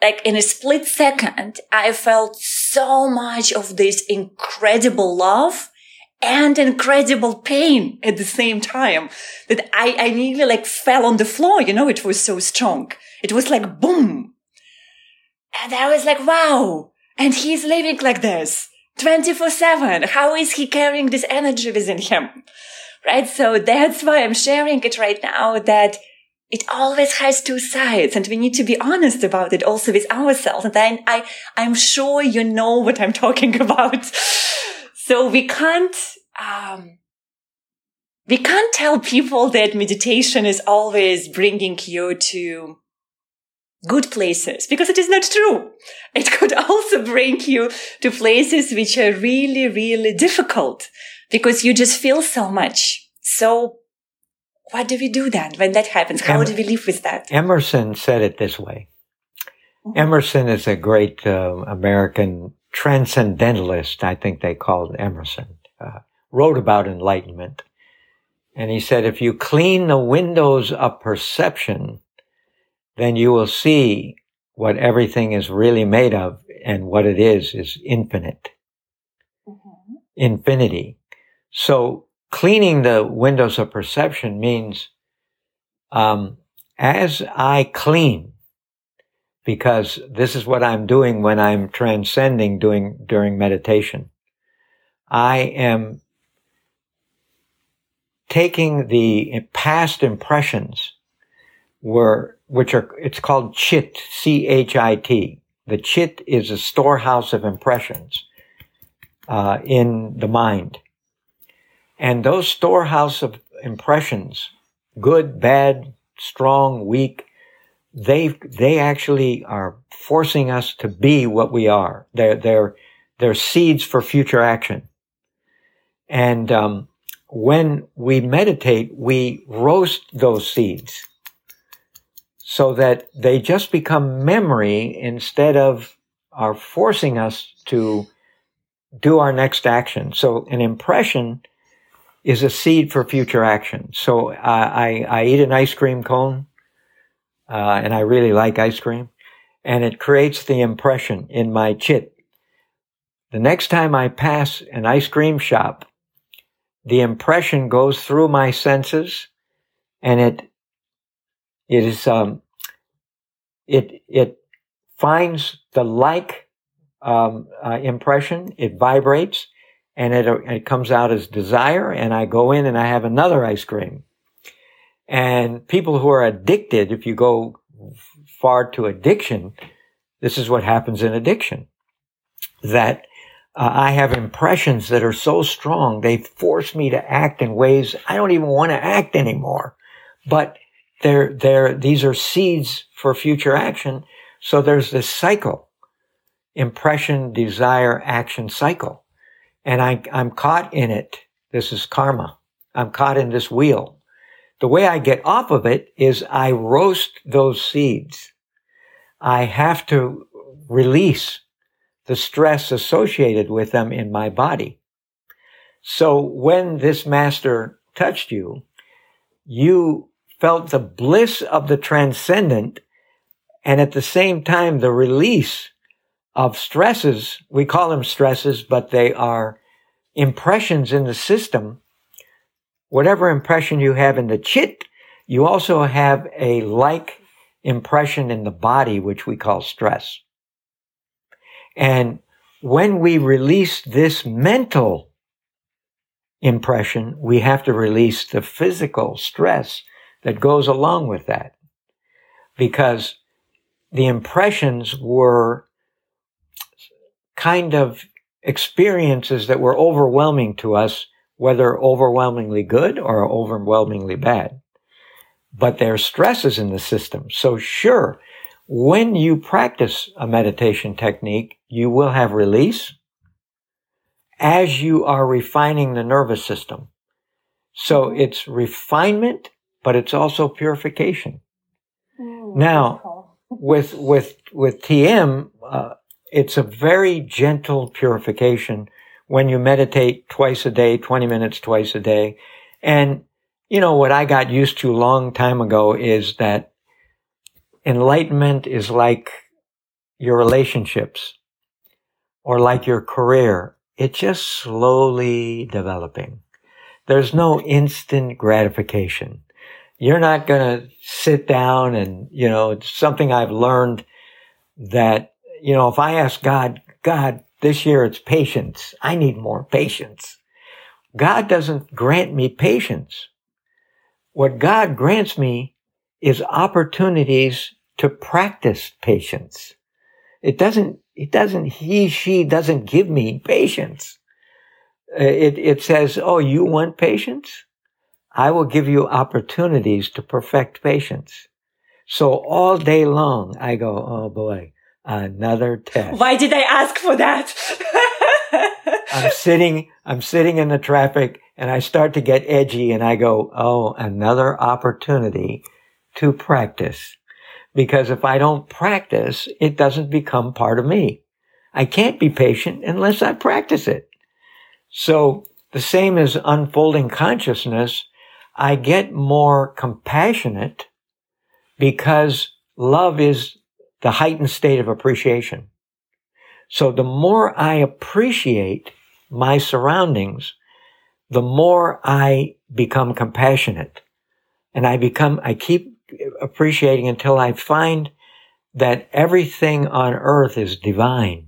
like in a split second, I felt so much of this incredible love and incredible pain at the same time that I, I nearly like fell on the floor. You know, it was so strong. It was like boom. And I was like, wow. And he's living like this 24 seven. How is he carrying this energy within him? Right. So that's why I'm sharing it right now that it always has two sides and we need to be honest about it also with ourselves. And then I, I'm sure you know what I'm talking [laughs] about. So we can't, um, we can't tell people that meditation is always bringing you to good places because it is not true. It could [laughs] also bring you to places which are really, really difficult because you just feel so much. So what do we do then when that happens? How em- do we live with that? Emerson said it this way. Mm-hmm. Emerson is a great uh, American transcendentalist, I think they called Emerson, uh, wrote about enlightenment. And he said, if you clean the windows of perception, then you will see what everything is really made of and what it is is infinite. Mm-hmm. Infinity. So cleaning the windows of perception means, um, as I clean because this is what I'm doing when I'm transcending doing during meditation. I am taking the past impressions were, which are, it's called chit, C-H-I-T. The chit is a storehouse of impressions, uh, in the mind. And those storehouse of impressions, good, bad, strong, weak, they, they actually are forcing us to be what we are. They're, they're, they're seeds for future action. And, um, when we meditate, we roast those seeds so that they just become memory instead of are forcing us to do our next action. So an impression is a seed for future action. So I, I eat an ice cream cone, uh, and I really like ice cream, and it creates the impression in my chit. The next time I pass an ice cream shop, the impression goes through my senses, and it it is um, it it finds the like um, uh, impression. It vibrates, and it it comes out as desire. And I go in and I have another ice cream. And people who are addicted, if you go far to addiction, this is what happens in addiction. That uh, I have impressions that are so strong, they force me to act in ways I don't even want to act anymore. But they're, they're, these are seeds for future action. So there's this cycle, impression, desire, action cycle. And I, I'm caught in it. This is karma. I'm caught in this wheel. The way I get off of it is I roast those seeds. I have to release the stress associated with them in my body. So when this master touched you, you felt the bliss of the transcendent and at the same time the release of stresses. We call them stresses, but they are impressions in the system. Whatever impression you have in the chit, you also have a like impression in the body, which we call stress. And when we release this mental impression, we have to release the physical stress that goes along with that. Because the impressions were kind of experiences that were overwhelming to us, whether overwhelmingly good or overwhelmingly bad. But there are stresses in the system. So sure, when you practice a meditation technique, you will have release as you are refining the nervous system. So it's refinement, but it's also purification. Mm, now, [laughs] with, with, with TM, uh, it's a very gentle purification when you meditate twice a day, 20 minutes twice a day. And, you know, what I got used to a long time ago is that enlightenment is like your relationships or like your career. It's just slowly developing. There's no instant gratification. You're not going to sit down and, you know, it's something I've learned that, you know, if I ask God, God, this year it's patience. I need more patience. God doesn't grant me patience. What God grants me is opportunities to practice patience. It doesn't, it doesn't, he, she doesn't give me patience. Uh, it, it says, oh, you want patience? I will give you opportunities to perfect patience. So all day long, I go, oh boy, another test. Why did I ask for that? [laughs] I'm sitting, I'm sitting in the traffic and I start to get edgy and I go, oh, another opportunity to practice because if I don't practice, it doesn't become part of me. I can't be patient unless I practice it. So the same as unfolding consciousness, I get more compassionate because love is the heightened state of appreciation. So the more I appreciate my surroundings, the more I become compassionate and I become, I keep appreciating until I find that everything on earth is divine.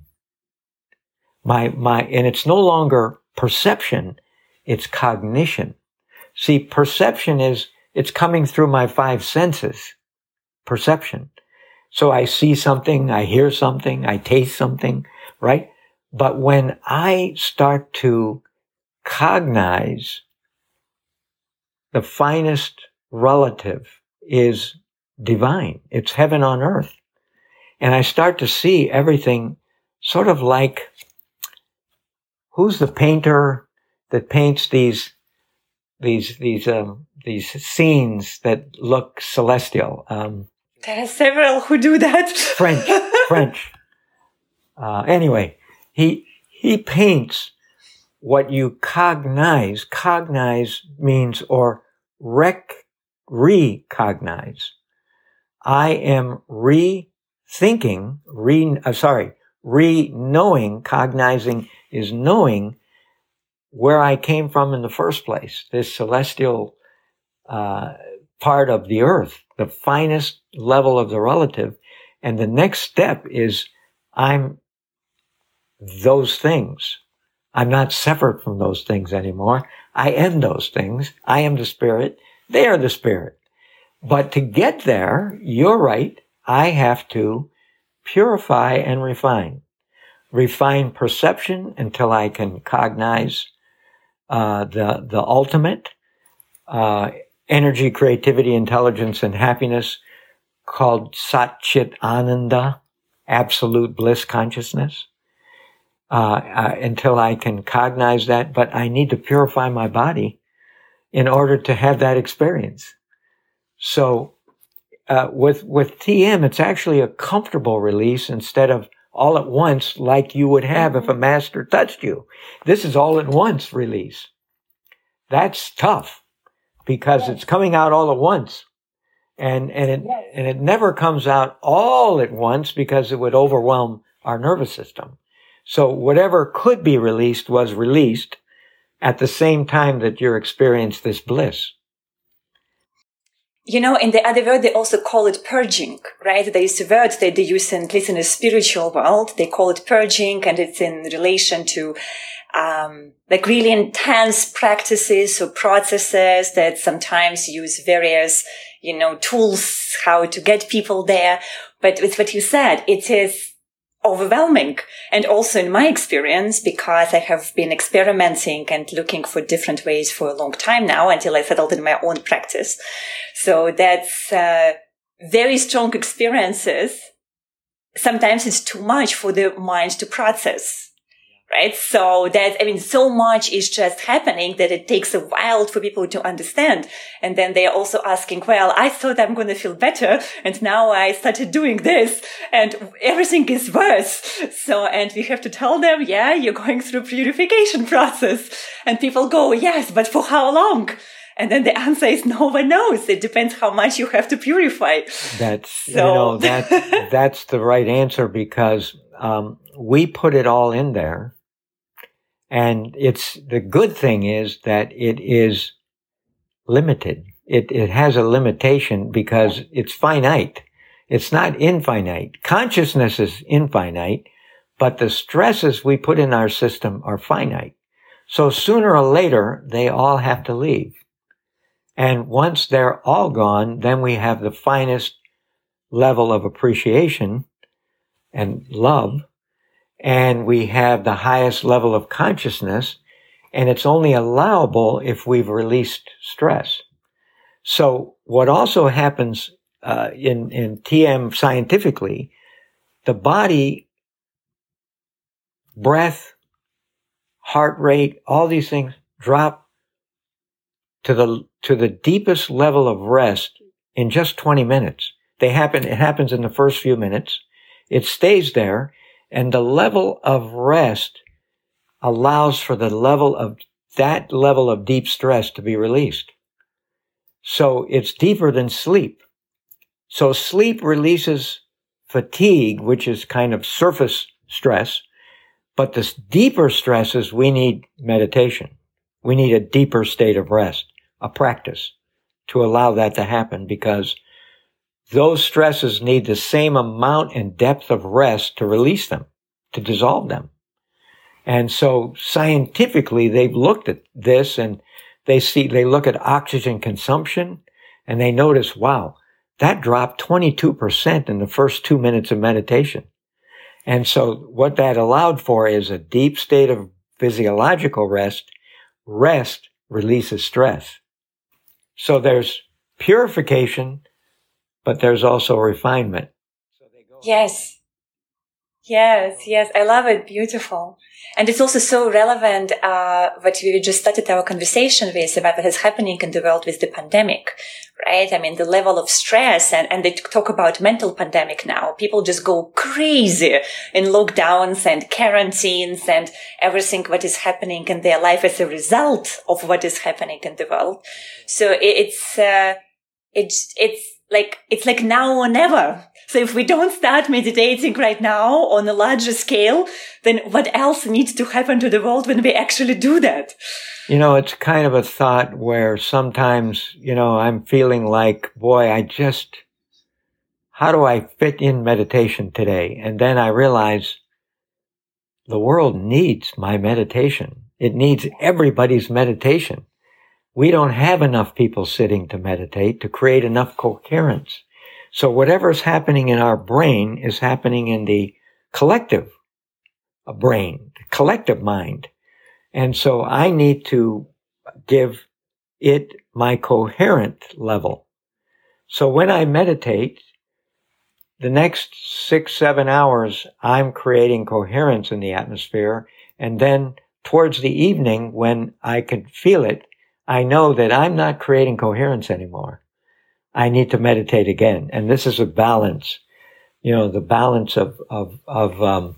My, my, and it's no longer perception, it's cognition. See, perception is, it's coming through my five senses. Perception. So I see something, I hear something, I taste something, right? But when I start to cognize the finest relative is divine. It's heaven on earth. And I start to see everything sort of like who's the painter that paints these these these um, these scenes that look celestial. Um, there are several who do that. French, [laughs] French. Uh, anyway, he he paints what you cognize. Cognize means or rec recognize. I am rethinking, re, uh, sorry, re-knowing, cognizing is knowing where I came from in the first place, this celestial uh, part of the earth, the finest level of the relative. And the next step is I'm those things. I'm not separate from those things anymore. I am those things. I am the spirit. They are the spirit. But to get there, you're right. I have to purify and refine. Refine perception until I can cognize uh, the the ultimate uh, energy, creativity, intelligence, and happiness called Sat Chit Ananda, absolute bliss consciousness. Uh, until I can cognize that, but I need to purify my body in order to have that experience. So, uh, with with TM, it's actually a comfortable release instead of all at once like you would have if a mm-hmm. master touched you. This is all at once release. That's tough because yes. it's coming out all at once. And, and it, yes. and it never comes out all at once because it would overwhelm our nervous system. So whatever could be released was released at the same time that you experienced this bliss you know, in the other world, they also call it purging, right? There is a word that they use in, at least in the spiritual world. They call it purging and it's in relation to, um, like really intense practices or processes that sometimes use various, you know, tools, how to get people there. But with what you said, it is overwhelming. And also in my experience, because I have been experimenting and looking for different ways for a long time now until I settled in my own practice. So that's uh, very strong experiences. Sometimes it's too much for the mind to process right? So that, I mean, so much is just happening that it takes a while for people to understand. And then they're also asking, well, I thought I'm going to feel better. And now I started doing this and everything is worse. So, and we have to tell them, yeah, you're going through purification process. And people go, yes, but for how long? And then the answer is no one knows. It depends how much you have to purify. That's, so. you know, that, that's the right answer because, um, we put it all in there and it's the good thing is that it is limited. It, it has a limitation because it's finite. It's not infinite. Consciousness is infinite, but the stresses we put in our system are finite. So sooner or later, they all have to leave. And once they're all gone, then we have the finest level of appreciation and love and we have the highest level of consciousness and it's only allowable if we've released stress. So what also happens uh, in in TM scientifically, the body, breath, heart rate, all these things drop to the to the deepest level of rest in just 20 minutes. They happen. It happens in the first few minutes. It stays there and the level of rest allows for the level of that level of deep stress to be released. So it's deeper than sleep. So sleep releases fatigue, which is kind of surface stress. But the deeper stresses, we need meditation. We need a deeper state of rest, a practice to allow that to happen because those stresses need the same amount and depth of rest to release them, to dissolve them. And so scientifically, they've looked at this and they see, they look at oxygen consumption and they notice, wow, that dropped 22% in the first two minutes of meditation. And so what that allowed for is a deep state of physiological rest. Rest releases stress. So there's purification but there's also refinement. Yes. Yes, yes, I love it. Beautiful. And it's also so relevant, uh, what we just started our conversation with about what is happening in the world with the pandemic, right? I mean, the level of stress and, and they talk about mental pandemic now. People just go crazy in lockdowns and quarantines and everything what is happening in their life as a result of what is happening in the world. So it's, uh, it's, it's like, it's like now or never so if we don't start meditating right now on a larger scale, then what else needs to happen to the world when we actually do that? You know, it's kind of a thought where sometimes, you know, I'm feeling like, boy, I just, how do I fit in meditation today? And then I realize the world needs my meditation. It needs everybody's meditation. We don't have enough people sitting to meditate to create enough coherence. So whatever is happening in our brain is happening in the collective brain, the collective mind. And so I need to give it my coherent level. So when I meditate, the next six, seven hours, I'm creating coherence in the atmosphere. And then towards the evening, when I can feel it, I know that I'm not creating coherence anymore. I need to meditate again. And this is a balance, you know, the balance of, of, of, um,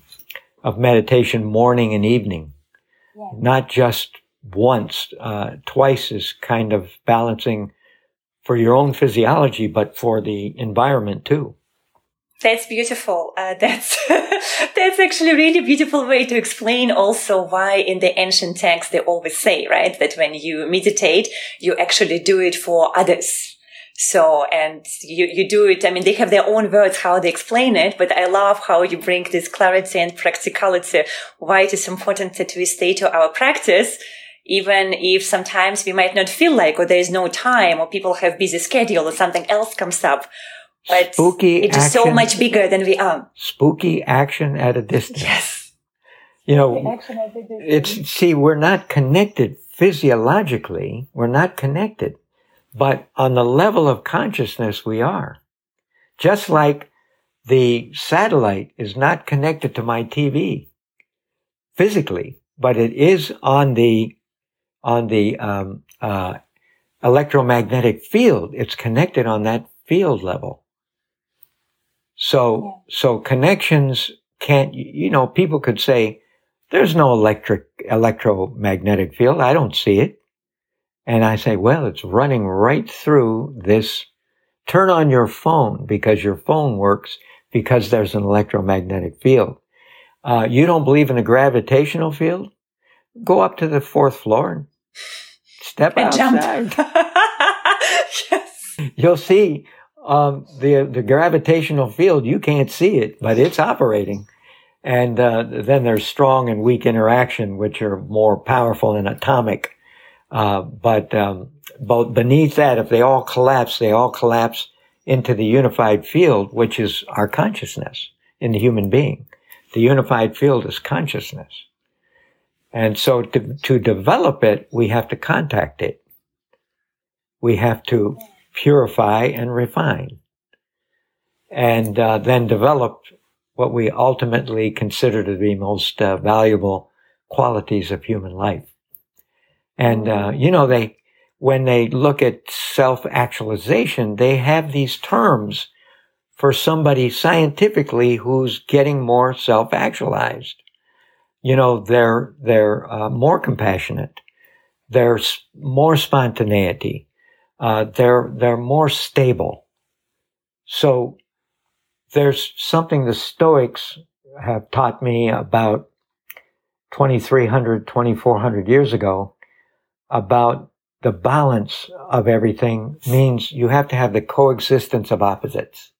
of meditation morning and evening, yeah. not just once, uh, twice is kind of balancing for your own physiology, but for the environment too. That's beautiful. Uh, [laughs] that's that's actually a really beautiful way to explain also why in the ancient texts they always say, right, that when you meditate, you actually do it for others so, and you, you do it. I mean, they have their own words how they explain it, but I love how you bring this clarity and practicality, why it is important that we stay to our practice, even if sometimes we might not feel like, or there is no time, or people have busy schedule, or something else comes up. But spooky it is so much bigger than we are. Spooky action at a distance. Yes. You know, it's, see, we're not connected physiologically. We're not connected but on the level of consciousness, we are. Just like the satellite is not connected to my TV physically, but it is on the, on the, um, uh, electromagnetic field. It's connected on that field level. So, yeah. so connections can't, you know, people could say, there's no electric, electromagnetic field. I don't see it. And I say, well, it's running right through this. Turn on your phone because your phone works because there's an electromagnetic field. Uh, you don't believe in a gravitational field? Go up to the fourth floor and step [laughs] and outside. [laughs] yes. You'll see um, the the gravitational field. You can't see it, but it's operating. And uh, then there's strong and weak interaction, which are more powerful and atomic uh, but um, but beneath that, if they all collapse, they all collapse into the unified field, which is our consciousness in the human being. The unified field is consciousness. And so to, to develop it, we have to contact it. We have to purify and refine. And uh, then develop what we ultimately consider to be most uh, valuable qualities of human life. And, uh, you know, they, when they look at self-actualization, they have these terms for somebody scientifically who's getting more self-actualized. You know, they're, they're, uh, more compassionate. There's more spontaneity. Uh, they're, they're more stable. So there's something the Stoics have taught me about 2300, 2400 years ago about the balance of everything means you have to have the coexistence of opposites.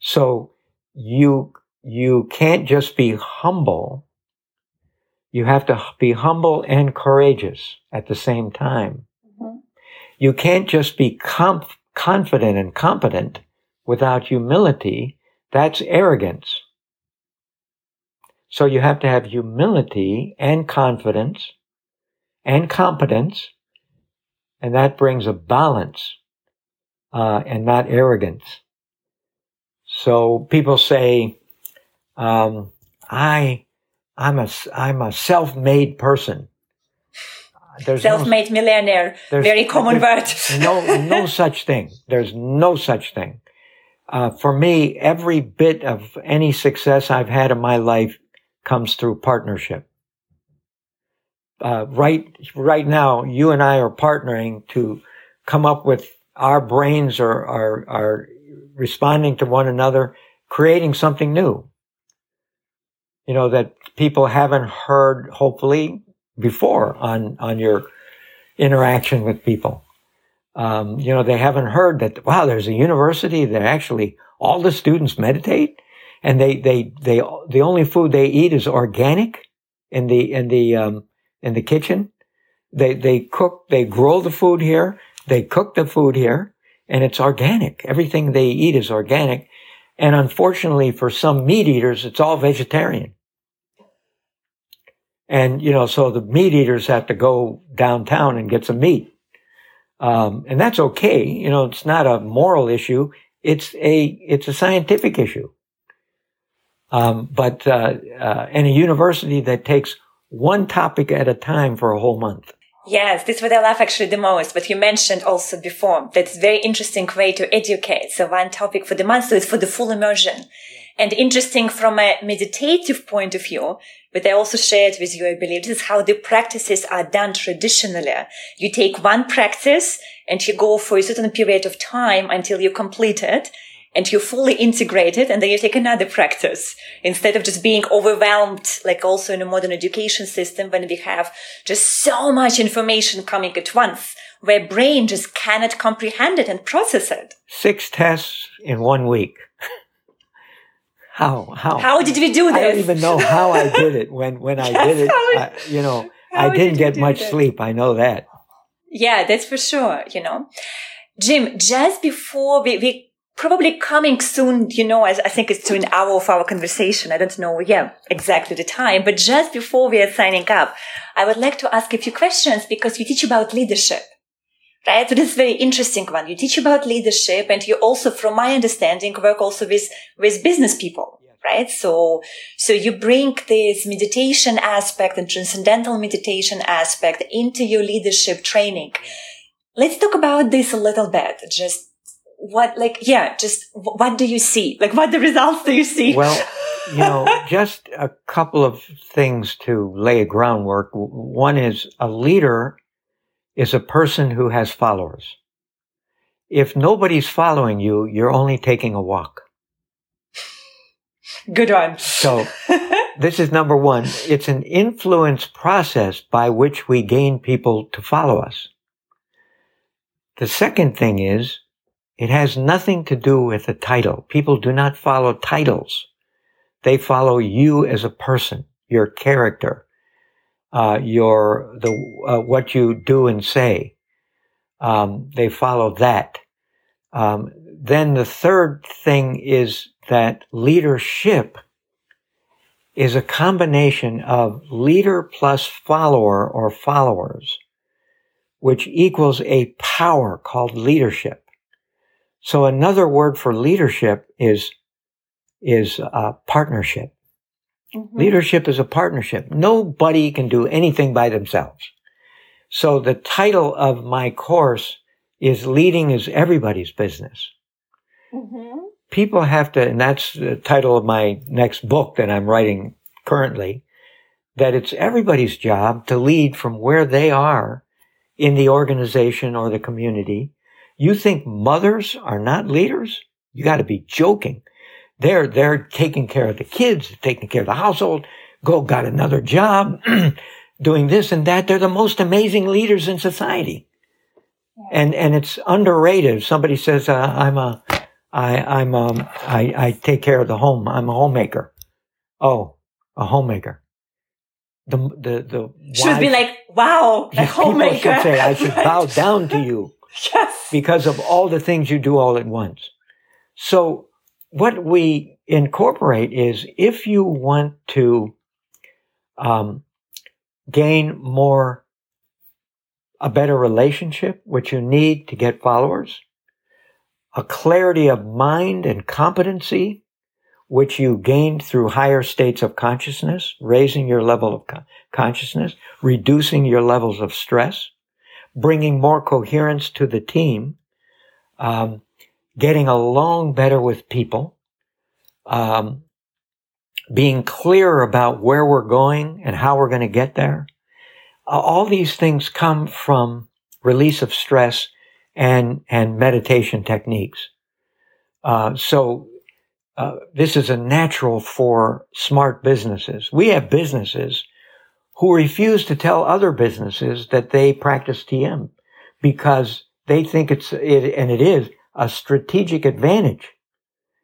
So you, you can't just be humble. You have to be humble and courageous at the same time. You can't just be conf- confident and competent without humility. That's arrogance. So you have to have humility and confidence and competence, and that brings a balance. uh, and not arrogance. So people say, um, I, I'm a, I'm a self-made person. There's self-made no, millionaire. Very common [laughs] word. no, no such thing. There's no such thing. Uh, for me, every bit of any success I've had in my life comes through partnership. Uh, right, right now, you and I are partnering to come up with our brains are, are, are responding to one another, creating something new. You know, that people haven't heard, hopefully, before on, on your interaction with people. Um, you know, they haven't heard that, wow, there's a university that actually all the students meditate and they, they, they, the only food they eat is organic in the, in the, um, in the kitchen. They, they cook, they grow the food here. They cook the food here and it's organic. Everything they eat is organic. And unfortunately for some meat eaters, it's all vegetarian. And, you know, so the meat eaters have to go downtown and get some meat. Um, and that's okay. You know, it's not a moral issue. It's a, it's a scientific issue. Um, but, uh, uh, and a university that takes one topic at a time for a whole month. Yes, this is what I love actually the most. But you mentioned also before that's a very interesting way to educate. So one topic for the month, so it's for the full immersion. And interesting from a meditative point of view, but I also shared with you, I believe this is how the practices are done traditionally. You take one practice and you go for a certain period of time until you complete it and you fully integrate it and then you take another practice instead of just being overwhelmed, like also in a modern education system when we have just so much information coming at once where brain just cannot comprehend it and process it. Six tests in one week. How? How? How did we do this? I don't even know how I did it. When when I [laughs] did it, I, you know, I didn't did get much sleep. I know that. Yeah, that's for sure. You know, Jim, just before we, we probably coming soon, you know, as I think it's to an hour of our conversation. I don't know, yeah, exactly the time, but just before we are signing up, I would like to ask a few questions because you teach about leadership right? So this is very interesting one. You teach about leadership and you also, from my understanding, work also with, with business people. Right. So, so you bring this meditation aspect and transcendental meditation aspect into your leadership training. Let's talk about this a little bit. Just what, like, yeah, just what do you see? Like, what the results do you see? Well, you know, [laughs] just a couple of things to lay a groundwork. One is a leader is a person who has followers. If nobody's following you, you're only taking a walk. [laughs] Good one. So this is number one. It's an influence process by which we gain people to follow us. The second thing is it has nothing to do with a title. People do not follow titles. They follow you as a person, your character, uh, your the uh, what you do and say. Um, they follow that. Um, then the third thing is that leadership is a combination of leader plus follower or followers, which equals a power called leadership. So another word for leadership is is uh, partnership. Mm-hmm. Leadership is a partnership. Nobody can do anything by themselves. So the title of my course is Leading is Everybody's Business. Mm-hmm. People have to, and that's the title of my next book that I'm writing currently, that it's everybody's job to lead from where they are in the organization or the community. You think mothers are not leaders? You got to be joking. They're, they're taking care of the kids, taking care of the household, go got another job, [clears throat] doing this and that. They're the most amazing leaders in society. And, and it's underrated. Somebody says, uh, I'm a, I, I'm, um, I, I take care of the home. I'm a homemaker. Oh, a homemaker. The, the, the should be like, wow, a homemaker. People should say, I [laughs] should right. bow down to you. Yes. Because of all the things you do all at once. So what we incorporate is if you want to um, gain more, a better relationship, which you need to get followers, a clarity of mind and competency, which you gained through higher states of consciousness, raising your level of con- consciousness, reducing your levels of stress, bringing more coherence to the team, um, getting along better with people, um, being clear about where we're going and how we're going to get there. all these things come from release of stress and and meditation techniques. Uh, so uh, this is a natural for smart businesses. We have businesses who refuse to tell other businesses that they practice TM because they think it's it, and it is a strategic advantage.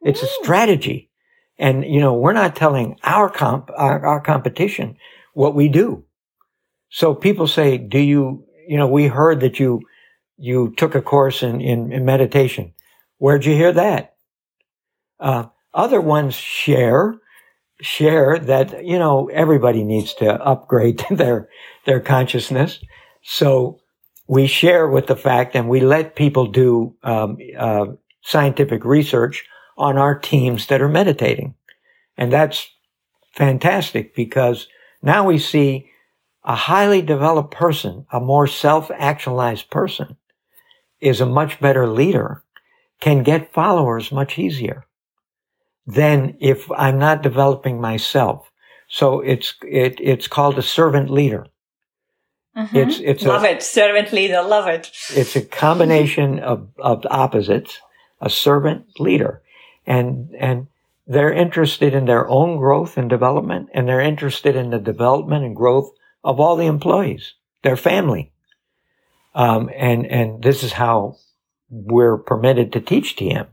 It's a strategy. And, you know, we're not telling our comp, our, our competition what we do. So people say, do you, you know, we heard that you, you took a course in, in, in meditation. Where'd you hear that? Uh, other ones share, share that, you know, everybody needs to upgrade [laughs] their, their consciousness. So we share with the fact and we let people do um, uh, scientific research on our teams that are meditating. And that's fantastic because now we see a highly developed person, a more self-actualized person is a much better leader, can get followers much easier than if I'm not developing myself. So it's, it, it's called a servant leader. Mm-hmm. It's, it's love a, it. Servant leader. Love it. It's a combination of, of opposites, a servant leader. And, and they're interested in their own growth and development and they're interested in the development and growth of all the employees, their family. Um, and, and this is how we're permitted to teach TM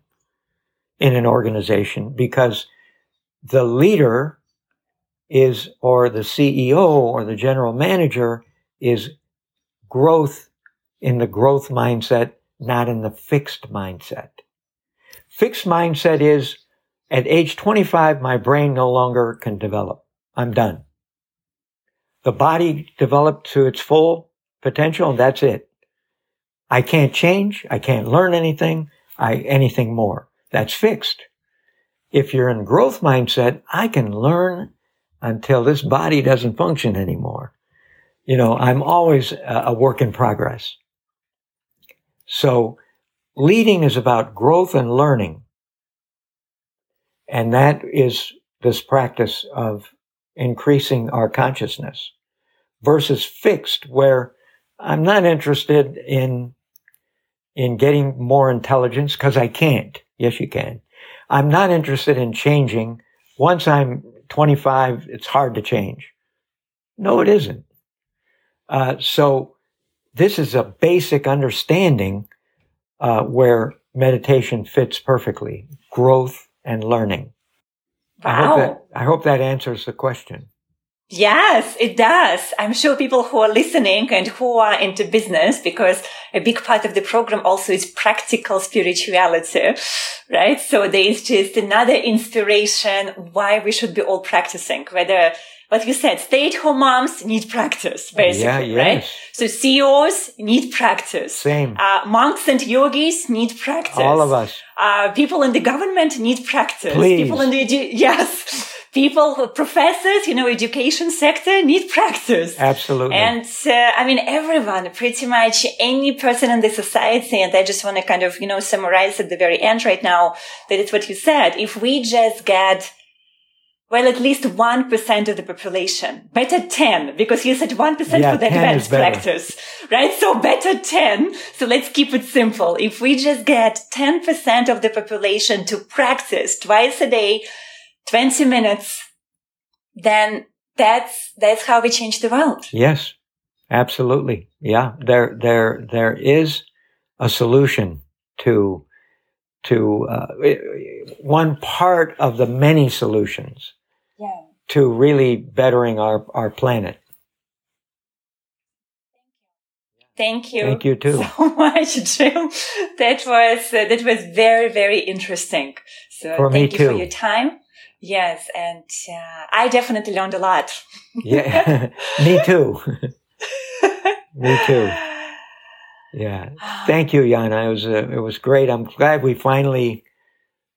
in an organization because the leader is, or the CEO or the general manager is growth in the growth mindset, not in the fixed mindset. Fixed mindset is at age 25, my brain no longer can develop. I'm done. The body developed to its full potential and that's it. I can't change. I can't learn anything. I, anything more. That's fixed. If you're in growth mindset, I can learn until this body doesn't function anymore. You know, I'm always a work in progress. So leading is about growth and learning. And that is this practice of increasing our consciousness versus fixed where I'm not interested in, in getting more intelligence because I can't. Yes, you can. I'm not interested in changing. Once I'm 25, it's hard to change. No, it isn't. Uh, so this is a basic understanding uh, where meditation fits perfectly. Growth and learning. Wow. I hope that, I hope that answers the question. Yes, it does. I'm sure people who are listening and who are into business, because a big part of the program also is practical spirituality, right? So there is just another inspiration why we should be all practicing, whether what you said, stay-at-home moms need practice, basically, yeah, yes. right? So CEOs need practice. Same. Uh, monks and yogis need practice. All of us. Uh, people in the government need practice. Please. People in the edu- [laughs] yes. People, professors, you know, education sector need practice. Absolutely. And uh, I mean, everyone, pretty much any person in the society. And I just want to kind of, you know, summarize at the very end right now that it's what you said. If we just get well, at least 1% of the population. Better 10, because you said 1% yeah, for the advanced practice, right? So better 10. So let's keep it simple. If we just get 10% of the population to practice twice a day, 20 minutes, then that's, that's how we change the world. Yes, absolutely. Yeah. There, there, there is a solution to, to, uh, one part of the many solutions. To really bettering our, our planet. Thank you. Thank you too. [laughs] So much, Jim. That was uh, that was very very interesting. So for thank you too. for your time. Yes, and uh, I definitely learned a lot. yeah, [laughs] me too. [laughs] me too. Yeah. Thank you, Yana. It was uh, it was great. I'm glad we finally,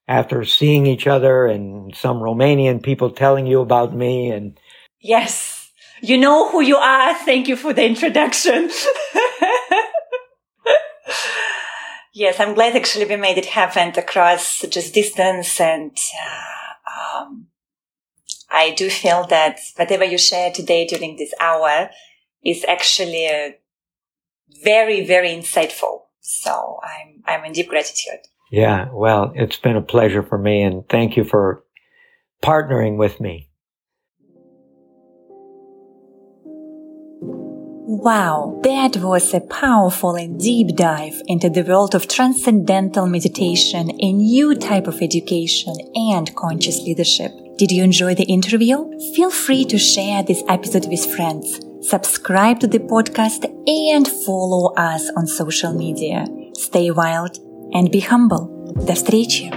after seeing each other and some Romanian people telling you about me and. Yes, you know who you are. Thank you for the introduction. [laughs] yes, I'm glad actually we made it happen across just distance and. Uh, um, I do feel that whatever you share today during this hour is actually a very, very insightful. So I'm, I'm in deep gratitude. Yeah. Well, it's been a pleasure for me and thank you for partnering with me. Wow, that was a powerful and deep dive into the world of transcendental meditation, a new type of education and conscious leadership. Did you enjoy the interview? Feel free to share this episode with friends subscribe to the podcast, and follow us on social media. Stay wild and be humble. До встречи!